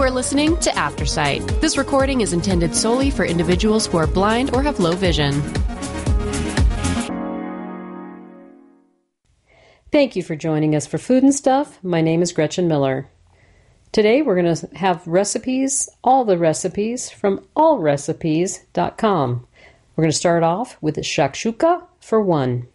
You are listening to Aftersight. This recording is intended solely for individuals who are blind or have low vision. Thank you for joining us for Food and Stuff. My name is Gretchen Miller. Today we're going to have recipes, all the recipes from allrecipes.com. We're going to start off with shakshuka for one.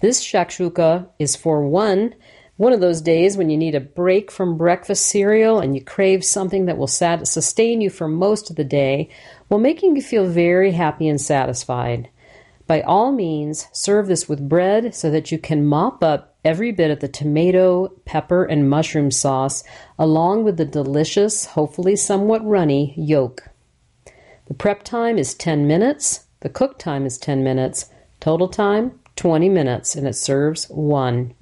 This shakshuka is for one one of those days when you need a break from breakfast cereal and you crave something that will sat- sustain you for most of the day while making you feel very happy and satisfied. By all means, serve this with bread so that you can mop up every bit of the tomato, pepper, and mushroom sauce along with the delicious, hopefully somewhat runny, yolk. The prep time is 10 minutes, the cook time is 10 minutes, total time 20 minutes, and it serves one.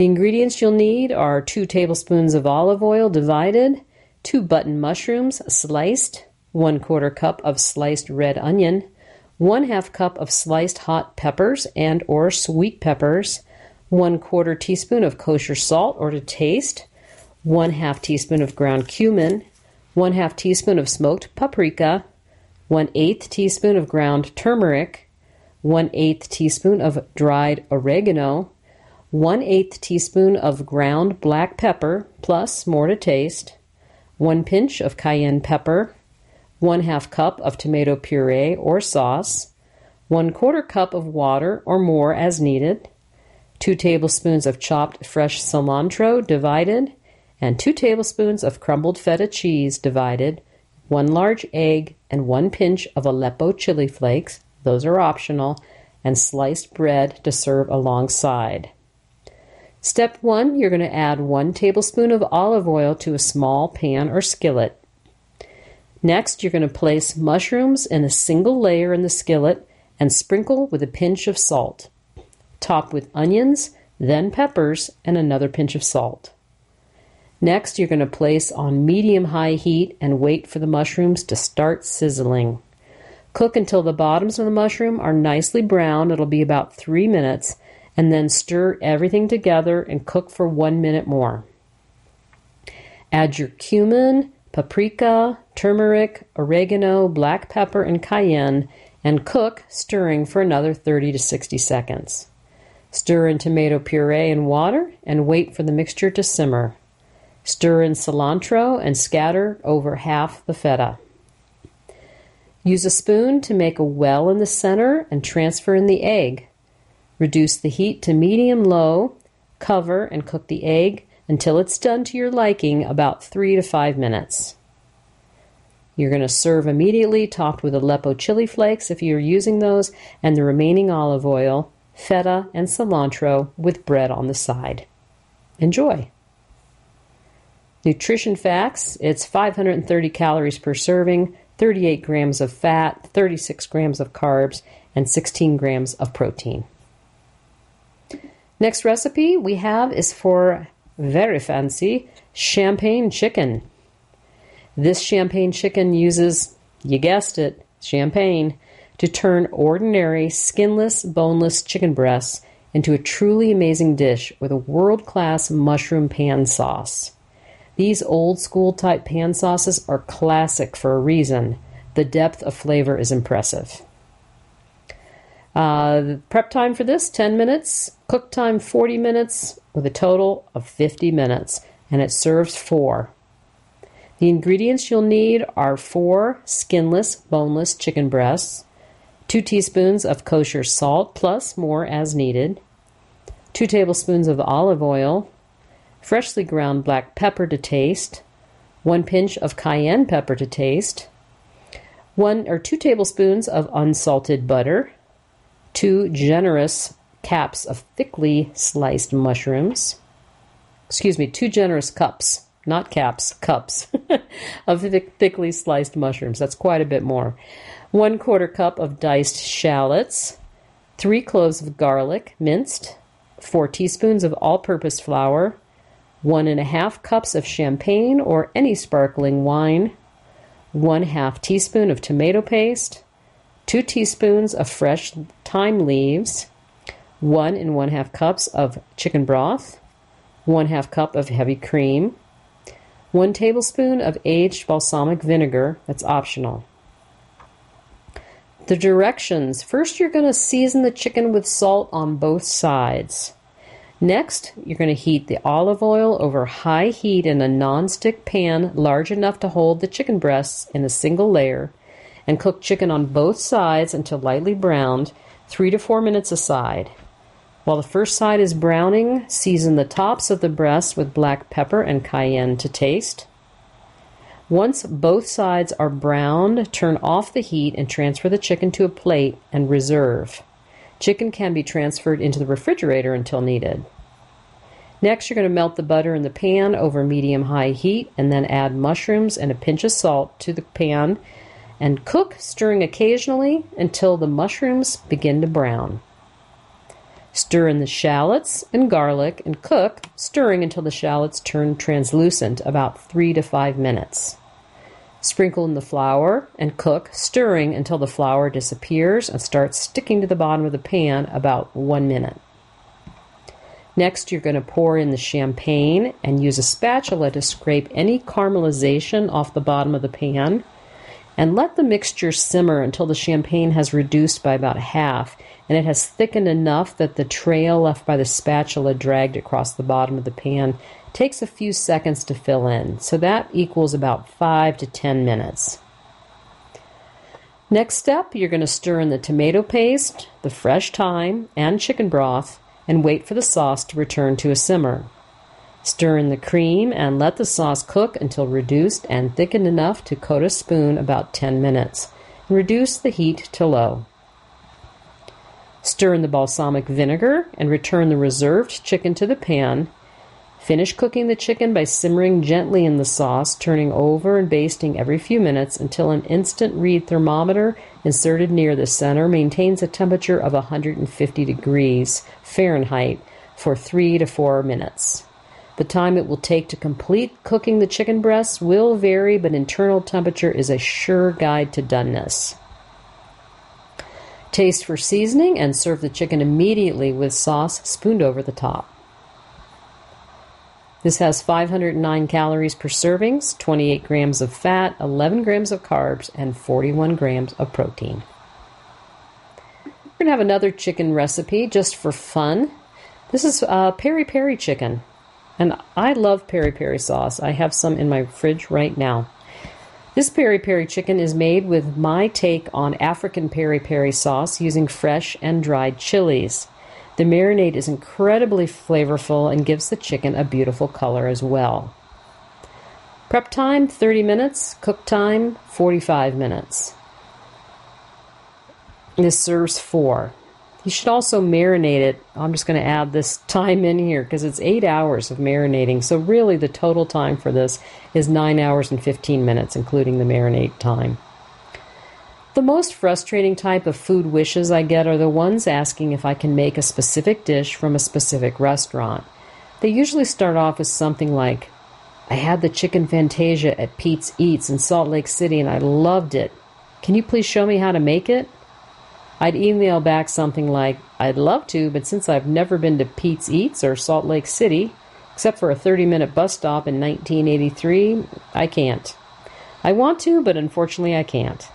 The ingredients you'll need are 2 tablespoons of olive oil divided, 2 button mushrooms sliced, 1 quarter cup of sliced red onion, 1 half cup of sliced hot peppers and or sweet peppers, 1 quarter teaspoon of kosher salt or to taste, 1 half teaspoon of ground cumin, 1 half teaspoon of smoked paprika, 1 eighth teaspoon of ground turmeric, 1 eighth teaspoon of dried oregano, 1 8th teaspoon of ground black pepper plus more to taste, 1 pinch of cayenne pepper, 1 half cup of tomato puree or sauce, 1 quarter cup of water or more as needed, 2 tablespoons of chopped fresh cilantro divided, and 2 tablespoons of crumbled feta cheese divided, 1 large egg, and 1 pinch of Aleppo chili flakes, those are optional, and sliced bread to serve alongside. Step 1 you're going to add 1 tablespoon of olive oil to a small pan or skillet. Next, you're going to place mushrooms in a single layer in the skillet and sprinkle with a pinch of salt. Top with onions, then peppers, and another pinch of salt. Next, you're going to place on medium high heat and wait for the mushrooms to start sizzling. Cook until the bottoms of the mushroom are nicely brown. It'll be about three minutes and then stir everything together and cook for one minute more. Add your cumin, paprika, turmeric, oregano, black pepper, and cayenne and cook, stirring for another 30 to 60 seconds. Stir in tomato puree and water and wait for the mixture to simmer. Stir in cilantro and scatter over half the feta. Use a spoon to make a well in the center and transfer in the egg. Reduce the heat to medium low, cover, and cook the egg until it's done to your liking about 3 to 5 minutes. You're going to serve immediately, topped with Aleppo chili flakes if you're using those, and the remaining olive oil, feta, and cilantro with bread on the side. Enjoy! Nutrition facts it's 530 calories per serving, 38 grams of fat, 36 grams of carbs, and 16 grams of protein. Next recipe we have is for very fancy champagne chicken. This champagne chicken uses, you guessed it, champagne to turn ordinary skinless, boneless chicken breasts into a truly amazing dish with a world class mushroom pan sauce. These old school type pan sauces are classic for a reason. The depth of flavor is impressive. Uh, prep time for this 10 minutes, cook time 40 minutes, with a total of 50 minutes, and it serves four. The ingredients you'll need are four skinless, boneless chicken breasts, two teaspoons of kosher salt, plus more as needed, two tablespoons of olive oil, freshly ground black pepper to taste, one pinch of cayenne pepper to taste, one or two tablespoons of unsalted butter two generous caps of thickly sliced mushrooms. Excuse me, two generous cups, not caps, cups of thick, thickly sliced mushrooms. That's quite a bit more. One quarter cup of diced shallots, three cloves of garlic minced, four teaspoons of all purpose flour, one and a half cups of champagne or any sparkling wine, one half teaspoon of tomato paste, 2 teaspoons of fresh thyme leaves, 1 and 1 half cups of chicken broth, 1 half cup of heavy cream, 1 tablespoon of aged balsamic vinegar, that's optional. The directions first, you're going to season the chicken with salt on both sides. Next, you're going to heat the olive oil over high heat in a non-stick pan large enough to hold the chicken breasts in a single layer and cook chicken on both sides until lightly browned, 3 to 4 minutes a side. While the first side is browning, season the tops of the breast with black pepper and cayenne to taste. Once both sides are browned, turn off the heat and transfer the chicken to a plate and reserve. Chicken can be transferred into the refrigerator until needed. Next, you're going to melt the butter in the pan over medium high heat and then add mushrooms and a pinch of salt to the pan and cook, stirring occasionally until the mushrooms begin to brown. Stir in the shallots and garlic and cook, stirring until the shallots turn translucent, about 3 to 5 minutes. Sprinkle in the flour and cook, stirring until the flour disappears and starts sticking to the bottom of the pan about 1 minute. Next, you're going to pour in the champagne and use a spatula to scrape any caramelization off the bottom of the pan. And let the mixture simmer until the champagne has reduced by about half and it has thickened enough that the trail left by the spatula dragged across the bottom of the pan takes a few seconds to fill in. So that equals about 5 to 10 minutes. Next step, you're going to stir in the tomato paste, the fresh thyme, and chicken broth and wait for the sauce to return to a simmer. Stir in the cream and let the sauce cook until reduced and thickened enough to coat a spoon about 10 minutes. Reduce the heat to low. Stir in the balsamic vinegar and return the reserved chicken to the pan. Finish cooking the chicken by simmering gently in the sauce, turning over and basting every few minutes until an instant read thermometer inserted near the center maintains a temperature of 150 degrees Fahrenheit for 3 to 4 minutes. The time it will take to complete cooking the chicken breasts will vary, but internal temperature is a sure guide to doneness. Taste for seasoning and serve the chicken immediately with sauce spooned over the top. This has 509 calories per servings, 28 grams of fat, 11 grams of carbs, and 41 grams of protein. We're going to have another chicken recipe just for fun. This is uh, peri peri chicken. And I love peri peri sauce. I have some in my fridge right now. This peri peri chicken is made with my take on African peri peri sauce using fresh and dried chilies. The marinade is incredibly flavorful and gives the chicken a beautiful color as well. Prep time 30 minutes, cook time 45 minutes. This serves four. You should also marinate it. I'm just going to add this time in here because it's eight hours of marinating. So, really, the total time for this is nine hours and 15 minutes, including the marinate time. The most frustrating type of food wishes I get are the ones asking if I can make a specific dish from a specific restaurant. They usually start off with something like, I had the chicken fantasia at Pete's Eats in Salt Lake City and I loved it. Can you please show me how to make it? I'd email back something like, I'd love to, but since I've never been to Pete's Eats or Salt Lake City, except for a 30 minute bus stop in 1983, I can't. I want to, but unfortunately I can't.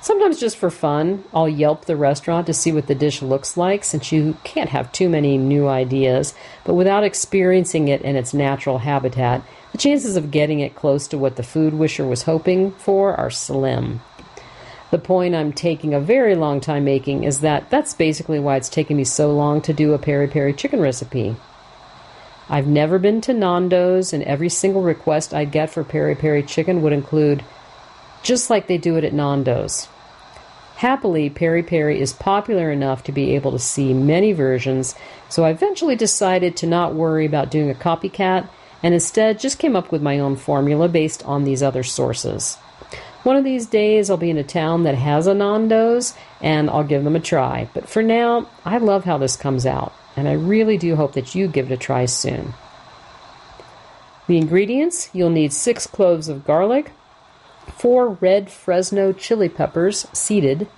Sometimes just for fun, I'll Yelp the restaurant to see what the dish looks like since you can't have too many new ideas, but without experiencing it in its natural habitat, the chances of getting it close to what the food wisher was hoping for are slim. The point I'm taking a very long time making is that that's basically why it's taken me so long to do a peri peri chicken recipe. I've never been to Nando's, and every single request I'd get for peri peri chicken would include just like they do it at Nando's. Happily, peri peri is popular enough to be able to see many versions, so I eventually decided to not worry about doing a copycat and instead just came up with my own formula based on these other sources. One of these days, I'll be in a town that has a Nando's and I'll give them a try. But for now, I love how this comes out, and I really do hope that you give it a try soon. The ingredients you'll need six cloves of garlic, four red Fresno chili peppers seeded,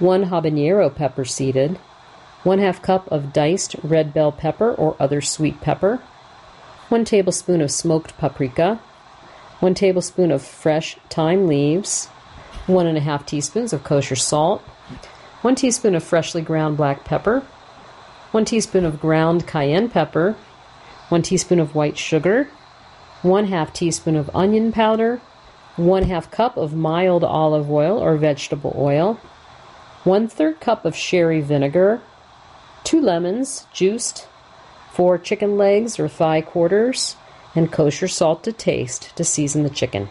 one habanero pepper seeded, one half cup of diced red bell pepper or other sweet pepper, 1 tablespoon of smoked paprika, 1 tablespoon of fresh thyme leaves, 1 and a half teaspoons of kosher salt, 1 teaspoon of freshly ground black pepper, 1 teaspoon of ground cayenne pepper, 1 teaspoon of white sugar, 1 half teaspoon of onion powder, 1 half cup of mild olive oil or vegetable oil, 1 third cup of sherry vinegar, 2 lemons juiced, 4 chicken legs or thigh quarters, and kosher salt to taste to season the chicken.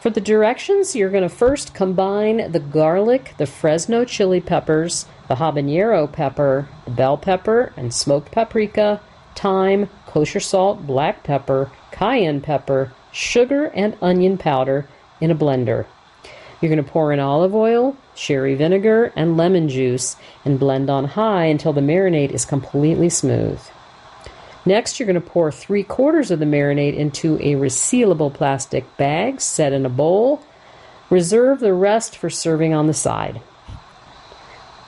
For the directions, you're going to first combine the garlic, the Fresno chili peppers, the habanero pepper, the bell pepper, and smoked paprika, thyme, kosher salt, black pepper, cayenne pepper, sugar, and onion powder in a blender. You're going to pour in olive oil, sherry vinegar, and lemon juice and blend on high until the marinade is completely smooth. Next, you're going to pour three quarters of the marinade into a resealable plastic bag, set in a bowl. Reserve the rest for serving on the side.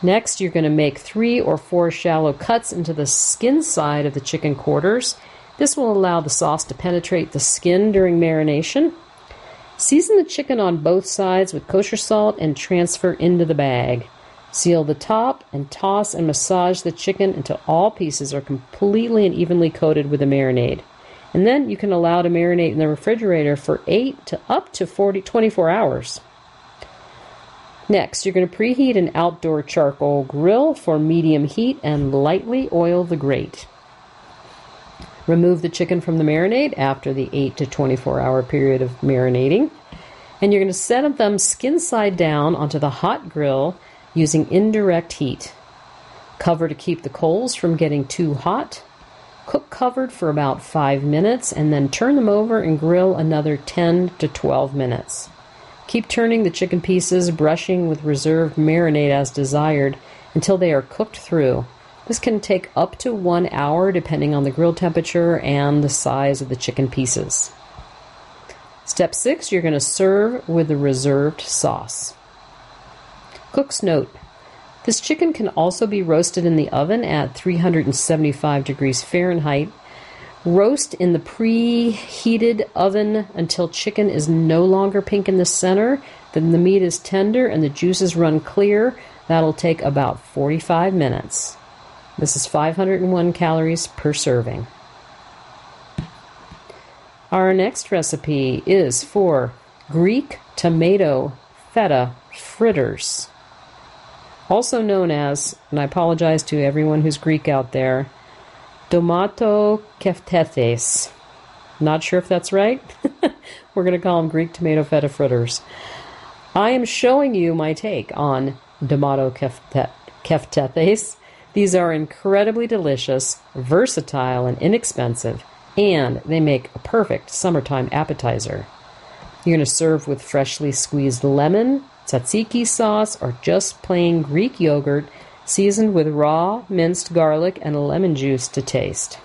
Next, you're going to make three or four shallow cuts into the skin side of the chicken quarters. This will allow the sauce to penetrate the skin during marination. Season the chicken on both sides with kosher salt and transfer into the bag. Seal the top and toss and massage the chicken until all pieces are completely and evenly coated with the marinade. And then you can allow to marinate in the refrigerator for 8 to up to 40 24 hours. Next, you're going to preheat an outdoor charcoal grill for medium heat and lightly oil the grate. Remove the chicken from the marinade after the 8 to 24 hour period of marinating. And you're going to set them skin side down onto the hot grill using indirect heat. Cover to keep the coals from getting too hot. Cook covered for about 5 minutes and then turn them over and grill another 10 to 12 minutes. Keep turning the chicken pieces, brushing with reserved marinade as desired until they are cooked through. This can take up to one hour depending on the grill temperature and the size of the chicken pieces. Step 6 You're going to serve with the reserved sauce. Cook's note this chicken can also be roasted in the oven at 375 degrees Fahrenheit. Roast in the preheated oven until chicken is no longer pink in the center, then the meat is tender and the juices run clear. That'll take about 45 minutes. This is 501 calories per serving. Our next recipe is for Greek tomato feta fritters also known as, and I apologize to everyone who's Greek out there, Domato keftethes. Not sure if that's right. We're going to call them Greek tomato feta fritters. I am showing you my take on Domato keftethes. These are incredibly delicious, versatile, and inexpensive, and they make a perfect summertime appetizer. You're going to serve with freshly squeezed lemon, tzatziki sauce, or just plain Greek yogurt seasoned with raw minced garlic and lemon juice to taste.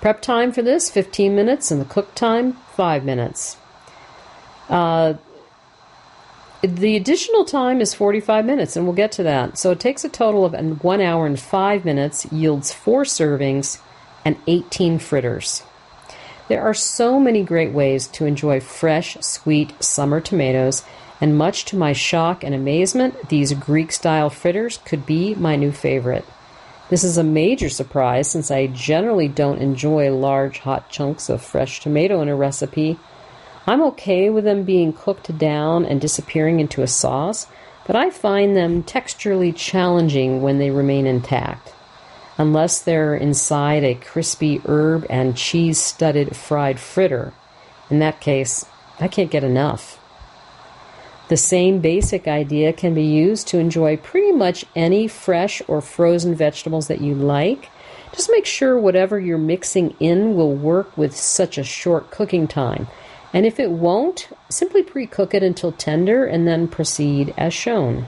Prep time for this 15 minutes, and the cook time 5 minutes. Uh, the additional time is 45 minutes, and we'll get to that. So it takes a total of 1 hour and 5 minutes, yields 4 servings, and 18 fritters. There are so many great ways to enjoy fresh, sweet summer tomatoes, and much to my shock and amazement, these Greek style fritters could be my new favorite. This is a major surprise since I generally don't enjoy large hot chunks of fresh tomato in a recipe. I'm okay with them being cooked down and disappearing into a sauce, but I find them texturally challenging when they remain intact unless they're inside a crispy herb and cheese studded fried fritter. In that case, I can't get enough. The same basic idea can be used to enjoy pretty much any fresh or frozen vegetables that you like. Just make sure whatever you're mixing in will work with such a short cooking time. And if it won't, simply pre cook it until tender and then proceed as shown.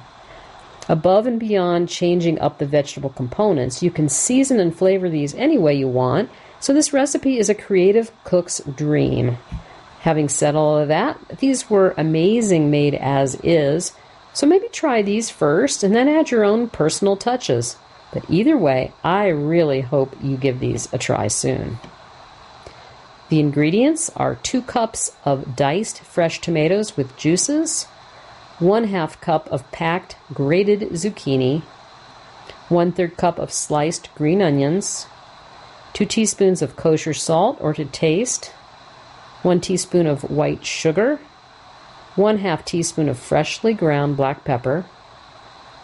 Above and beyond changing up the vegetable components, you can season and flavor these any way you want, so this recipe is a creative cook's dream. Having said all of that, these were amazing made as is, so maybe try these first and then add your own personal touches. But either way, I really hope you give these a try soon. The ingredients are 2 cups of diced fresh tomatoes with juices, 1 half cup of packed grated zucchini, 1 third cup of sliced green onions, 2 teaspoons of kosher salt or to taste, 1 teaspoon of white sugar, 1 half teaspoon of freshly ground black pepper,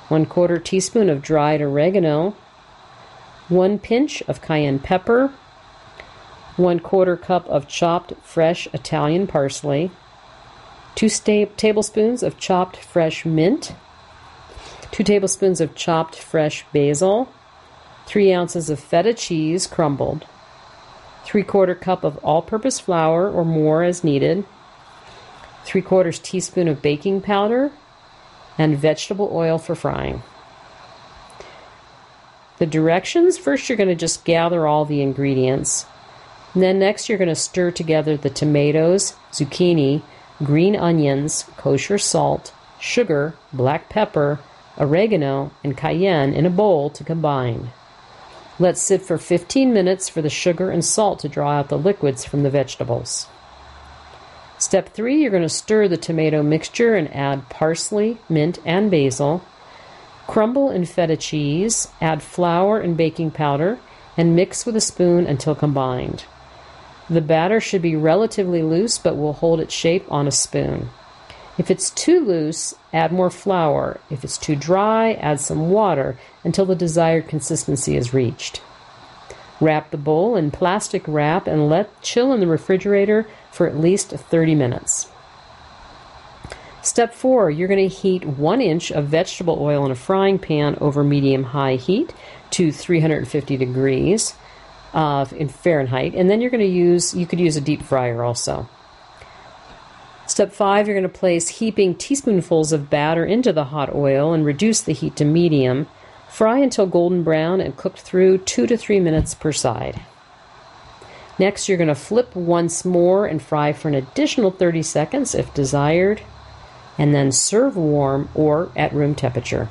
1 quarter teaspoon of dried oregano, 1 pinch of cayenne pepper, 1 quarter cup of chopped fresh Italian parsley, 2 sta- tablespoons of chopped fresh mint, 2 tablespoons of chopped fresh basil, 3 ounces of feta cheese crumbled, 3 quarter cup of all purpose flour or more as needed, 3 quarters teaspoon of baking powder, and vegetable oil for frying. The directions first, you're going to just gather all the ingredients. And then next, you're going to stir together the tomatoes, zucchini, green onions, kosher salt, sugar, black pepper, oregano, and cayenne in a bowl to combine. Let sit for 15 minutes for the sugar and salt to draw out the liquids from the vegetables. Step 3 you're going to stir the tomato mixture and add parsley, mint, and basil. Crumble in feta cheese, add flour and baking powder, and mix with a spoon until combined. The batter should be relatively loose but will hold its shape on a spoon. If it's too loose, add more flour. If it's too dry, add some water until the desired consistency is reached. Wrap the bowl in plastic wrap and let chill in the refrigerator for at least 30 minutes. Step 4 you're going to heat 1 inch of vegetable oil in a frying pan over medium high heat to 350 degrees uh, in Fahrenheit, and then you're going to use you could use a deep fryer also. Step 5 you're going to place heaping teaspoonfuls of batter into the hot oil and reduce the heat to medium. Fry until golden brown and cooked through 2 to 3 minutes per side. Next, you're going to flip once more and fry for an additional 30 seconds if desired, and then serve warm or at room temperature.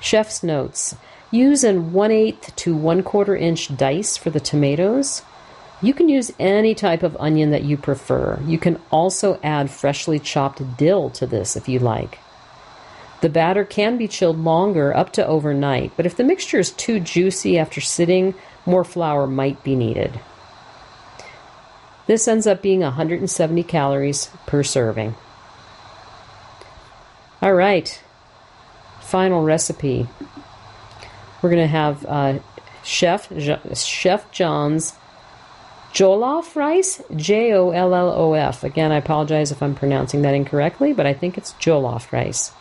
Chef's notes Use an 1 8 to 1 quarter inch dice for the tomatoes. You can use any type of onion that you prefer. You can also add freshly chopped dill to this if you like. The batter can be chilled longer, up to overnight, but if the mixture is too juicy after sitting, more flour might be needed. This ends up being 170 calories per serving. All right, final recipe. We're going to have uh, Chef Chef John's Jollof rice, J O L L O F. Again, I apologize if I'm pronouncing that incorrectly, but I think it's Jollof rice.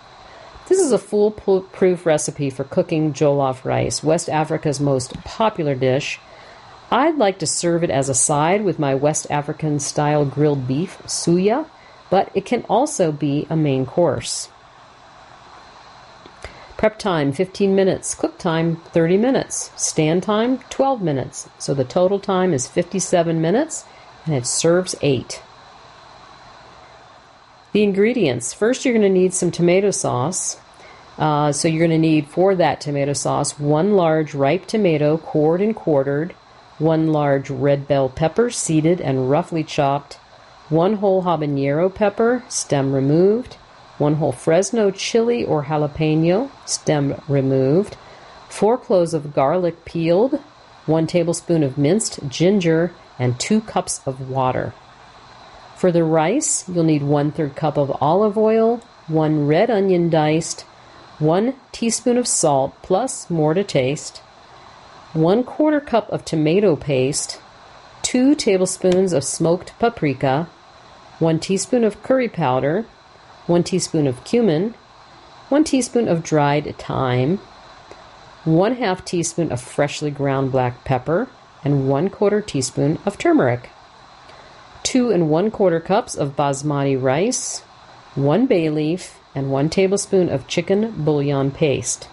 This is a foolproof recipe for cooking jollof rice, West Africa's most popular dish. I'd like to serve it as a side with my West African style grilled beef, suya, but it can also be a main course. Prep time 15 minutes, cook time 30 minutes, stand time 12 minutes. So the total time is 57 minutes and it serves 8. The ingredients first, you're going to need some tomato sauce. Uh, so you're going to need for that tomato sauce one large ripe tomato, cored and quartered, one large red bell pepper, seeded and roughly chopped, one whole habanero pepper, stem removed 1 whole Fresno chili or jalapeno, stem removed, 4 cloves of garlic peeled, 1 tablespoon of minced ginger, and 2 cups of water. For the rice, you'll need 1 third cup of olive oil, 1 red onion diced, 1 teaspoon of salt plus more to taste, 1 quarter cup of tomato paste, 2 tablespoons of smoked paprika, 1 teaspoon of curry powder, 1 teaspoon of cumin, 1 teaspoon of dried thyme, 1 half teaspoon of freshly ground black pepper, and 1 quarter teaspoon of turmeric. 2 and 1 quarter cups of basmati rice, 1 bay leaf, and 1 tablespoon of chicken bouillon paste.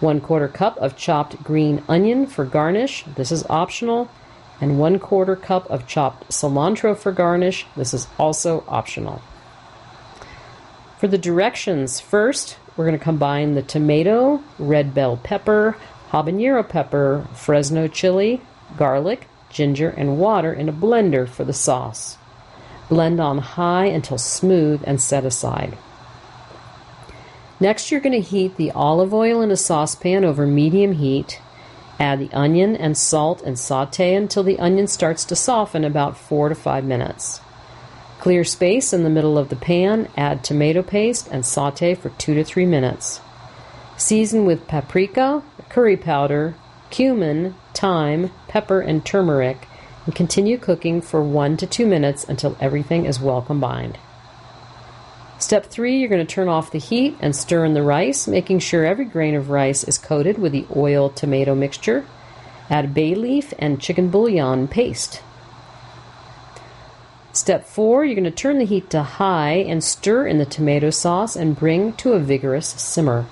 1 quarter cup of chopped green onion for garnish. This is optional. And 1 quarter cup of chopped cilantro for garnish. This is also optional. For the directions, first, we're going to combine the tomato, red bell pepper, habanero pepper, Fresno chili, garlic, ginger, and water in a blender for the sauce. Blend on high until smooth and set aside. Next, you're going to heat the olive oil in a saucepan over medium heat. Add the onion and salt and saute until the onion starts to soften about 4 to 5 minutes. Clear space in the middle of the pan, add tomato paste, and saute for 2 to 3 minutes. Season with paprika, curry powder, cumin, thyme, pepper, and turmeric, and continue cooking for 1 to 2 minutes until everything is well combined. Step 3 you're going to turn off the heat and stir in the rice, making sure every grain of rice is coated with the oil tomato mixture. Add bay leaf and chicken bouillon paste. Step 4 you're going to turn the heat to high and stir in the tomato sauce and bring to a vigorous simmer.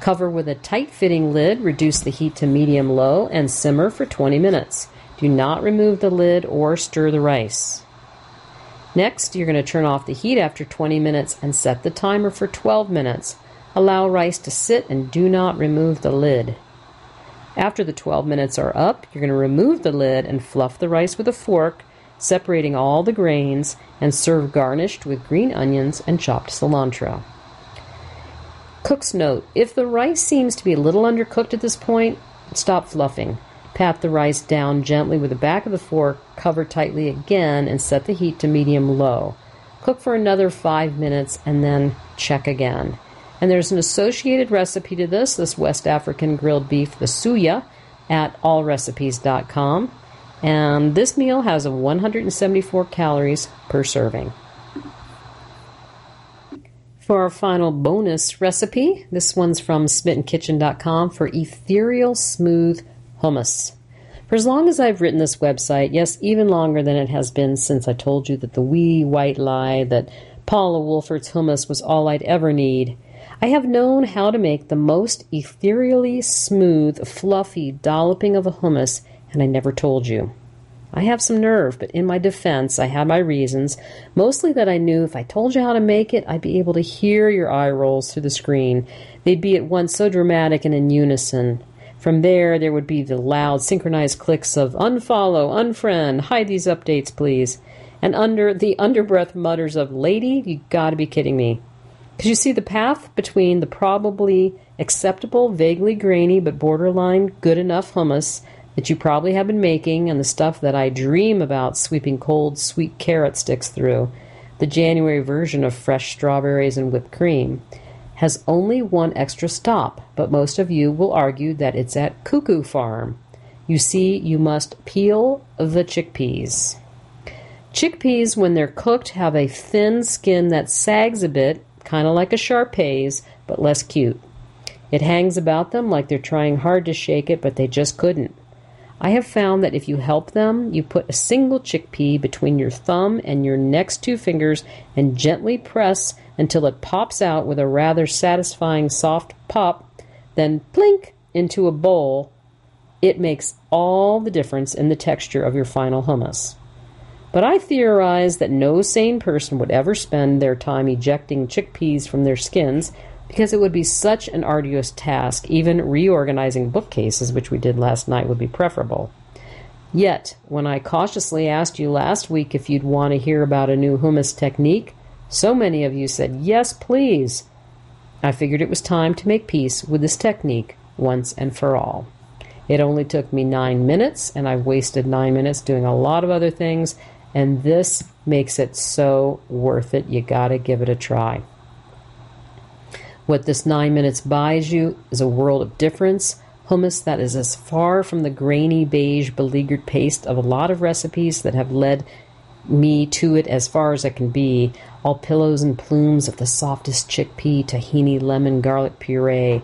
Cover with a tight fitting lid, reduce the heat to medium low, and simmer for 20 minutes. Do not remove the lid or stir the rice. Next, you're going to turn off the heat after 20 minutes and set the timer for 12 minutes. Allow rice to sit and do not remove the lid. After the 12 minutes are up, you're going to remove the lid and fluff the rice with a fork, separating all the grains, and serve garnished with green onions and chopped cilantro. Cook's note if the rice seems to be a little undercooked at this point, stop fluffing. Pat the rice down gently with the back of the fork, cover tightly again, and set the heat to medium low. Cook for another five minutes and then check again. And there's an associated recipe to this, this West African grilled beef, the suya, at allrecipes.com. And this meal has a 174 calories per serving. For our final bonus recipe, this one's from smittenkitchen.com for ethereal smooth hummus. For as long as I've written this website, yes, even longer than it has been since I told you that the wee white lie that Paula Wolfert's hummus was all I'd ever need, I have known how to make the most ethereally smooth, fluffy dolloping of a hummus, and I never told you. I have some nerve, but in my defense, I had my reasons, mostly that I knew if I told you how to make it, I'd be able to hear your eye rolls through the screen. They'd be at once so dramatic and in unison. From there, there would be the loud, synchronized clicks of unfollow, unfriend, hide these updates, please. And under the underbreath mutters of, Lady, you gotta be kidding me. Because you see, the path between the probably acceptable, vaguely grainy, but borderline good enough hummus that you probably have been making and the stuff that I dream about sweeping cold, sweet carrot sticks through, the January version of fresh strawberries and whipped cream, has only one extra stop, but most of you will argue that it's at Cuckoo Farm. You see, you must peel the chickpeas. Chickpeas, when they're cooked, have a thin skin that sags a bit, kind of like a Shar Pei's, but less cute. It hangs about them like they're trying hard to shake it, but they just couldn't. I have found that if you help them, you put a single chickpea between your thumb and your next two fingers and gently press until it pops out with a rather satisfying soft pop, then plink into a bowl. It makes all the difference in the texture of your final hummus. But I theorize that no sane person would ever spend their time ejecting chickpeas from their skins because it would be such an arduous task. Even reorganizing bookcases, which we did last night, would be preferable. Yet, when I cautiously asked you last week if you'd want to hear about a new hummus technique, so many of you said, Yes, please. I figured it was time to make peace with this technique once and for all. It only took me nine minutes, and I've wasted nine minutes doing a lot of other things, and this makes it so worth it. You gotta give it a try. What this nine minutes buys you is a world of difference. Hummus that is as far from the grainy, beige, beleaguered paste of a lot of recipes that have led me to it as far as I can be. All pillows and plumes of the softest chickpea, tahini, lemon, garlic puree.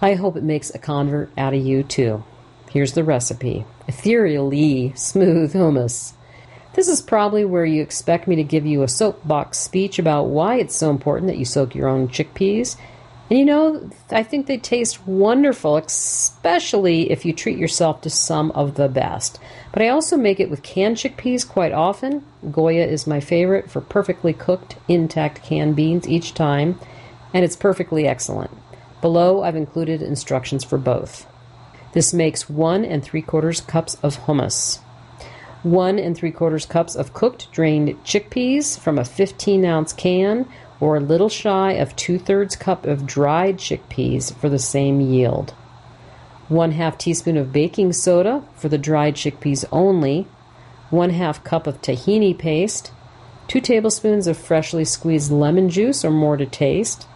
I hope it makes a convert out of you too. Here's the recipe ethereally smooth hummus. This is probably where you expect me to give you a soapbox speech about why it's so important that you soak your own chickpeas. And you know, I think they taste wonderful, especially if you treat yourself to some of the best. But I also make it with canned chickpeas quite often. Goya is my favorite for perfectly cooked, intact canned beans each time. and it's perfectly excellent. Below, I've included instructions for both. This makes one and three quarters cups of hummus, one and three quarters cups of cooked drained chickpeas from a 15 ounce can, or a little shy of two thirds cup of dried chickpeas for the same yield. One half teaspoon of baking soda for the dried chickpeas only, one half cup of tahini paste, two tablespoons of freshly squeezed lemon juice or more to taste,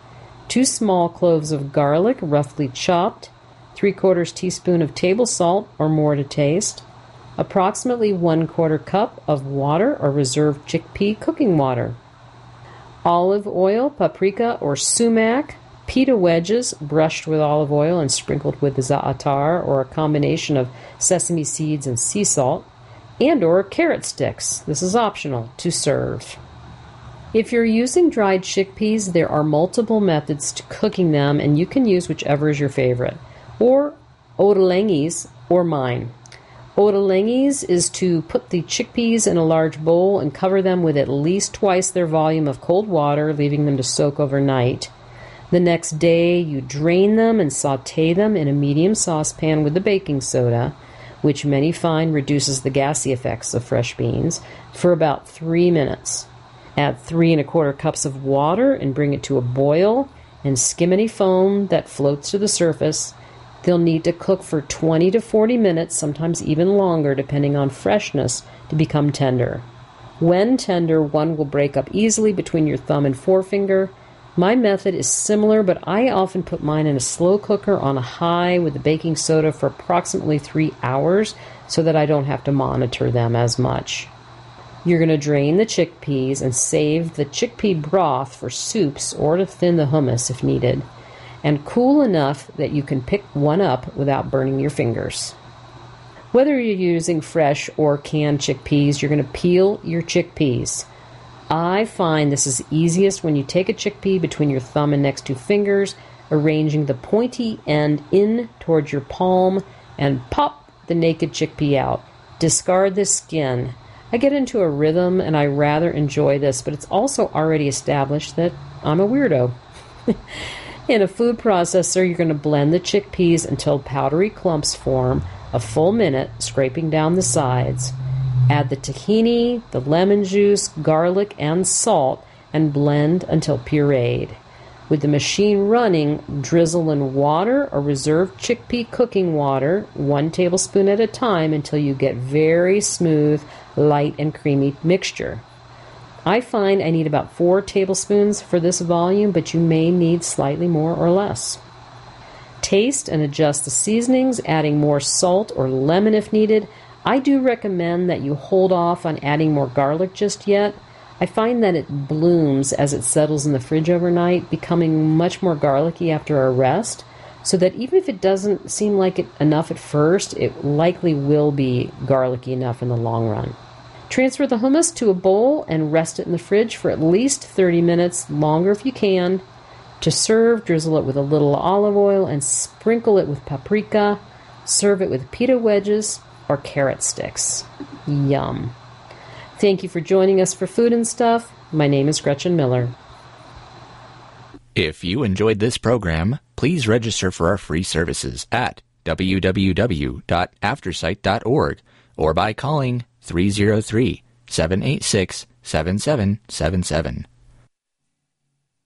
two small cloves of garlic roughly chopped, three quarters teaspoon of table salt or more to taste, approximately one quarter cup of water or reserved chickpea cooking water, olive oil, paprika or sumac, pita wedges brushed with olive oil and sprinkled with za'atar or a combination of sesame seeds and sea salt, and or carrot sticks. This is optional to serve. If you're using dried chickpeas, there are multiple methods to cooking them and you can use whichever is your favorite or ottolenghi's or mine. Ottolenghi's is to put the chickpeas in a large bowl and cover them with at least twice their volume of cold water, leaving them to soak overnight. The next day, you drain them and saute them in a medium saucepan with the baking soda, which many find reduces the gassy effects of fresh beans, for about three minutes. Add three and a quarter cups of water and bring it to a boil and skim any foam that floats to the surface They'll need to cook for 20 to 40 minutes, sometimes even longer, depending on freshness, to become tender. When tender, one will break up easily between your thumb and forefinger. My method is similar, but I often put mine in a slow cooker on a high with the baking soda for approximately three hours so that I don't have to monitor them as much. You're going to drain the chickpeas and save the chickpea broth for soups or to thin the hummus if needed and cool enough that you can pick one up without burning your fingers. Whether you're using fresh or canned chickpeas, you're going to peel your chickpeas. I find this is easiest when you take a chickpea between your thumb and next two fingers, arranging the pointy end in towards your palm, and pop the naked chickpea out. Discard the skin. I get into a rhythm and I rather enjoy this, but it's also already established that I'm a weirdo. In a food processor, you're going to blend the chickpeas until powdery clumps form a full minute, scraping down the sides. Add the tahini, the lemon juice, garlic, and salt, and blend until pureed. With the machine running, drizzle in water or reserved chickpea cooking water, one tablespoon at a time, until you get very smooth, light, and creamy mixture. I find I need about four tablespoons for this volume, but you may need slightly more or less. Taste and adjust the seasonings, adding more salt or lemon if needed. I do recommend that you hold off on adding more garlic just yet. I find that it blooms as it settles in the fridge overnight, becoming much more garlicky after a rest, so that even if it doesn't seem like it enough at first, it likely will be garlicky enough in the long run. Transfer the hummus to a bowl and rest it in the fridge for at least 30 minutes, longer if you can. To serve, drizzle it with a little olive oil and sprinkle it with paprika. Serve it with pita wedges or carrot sticks. Yum. Thank you for joining us for Food and Stuff. My name is Gretchen Miller. If you enjoyed this program, please register for our free services at www.aftersight.org or by calling 303 786 7777.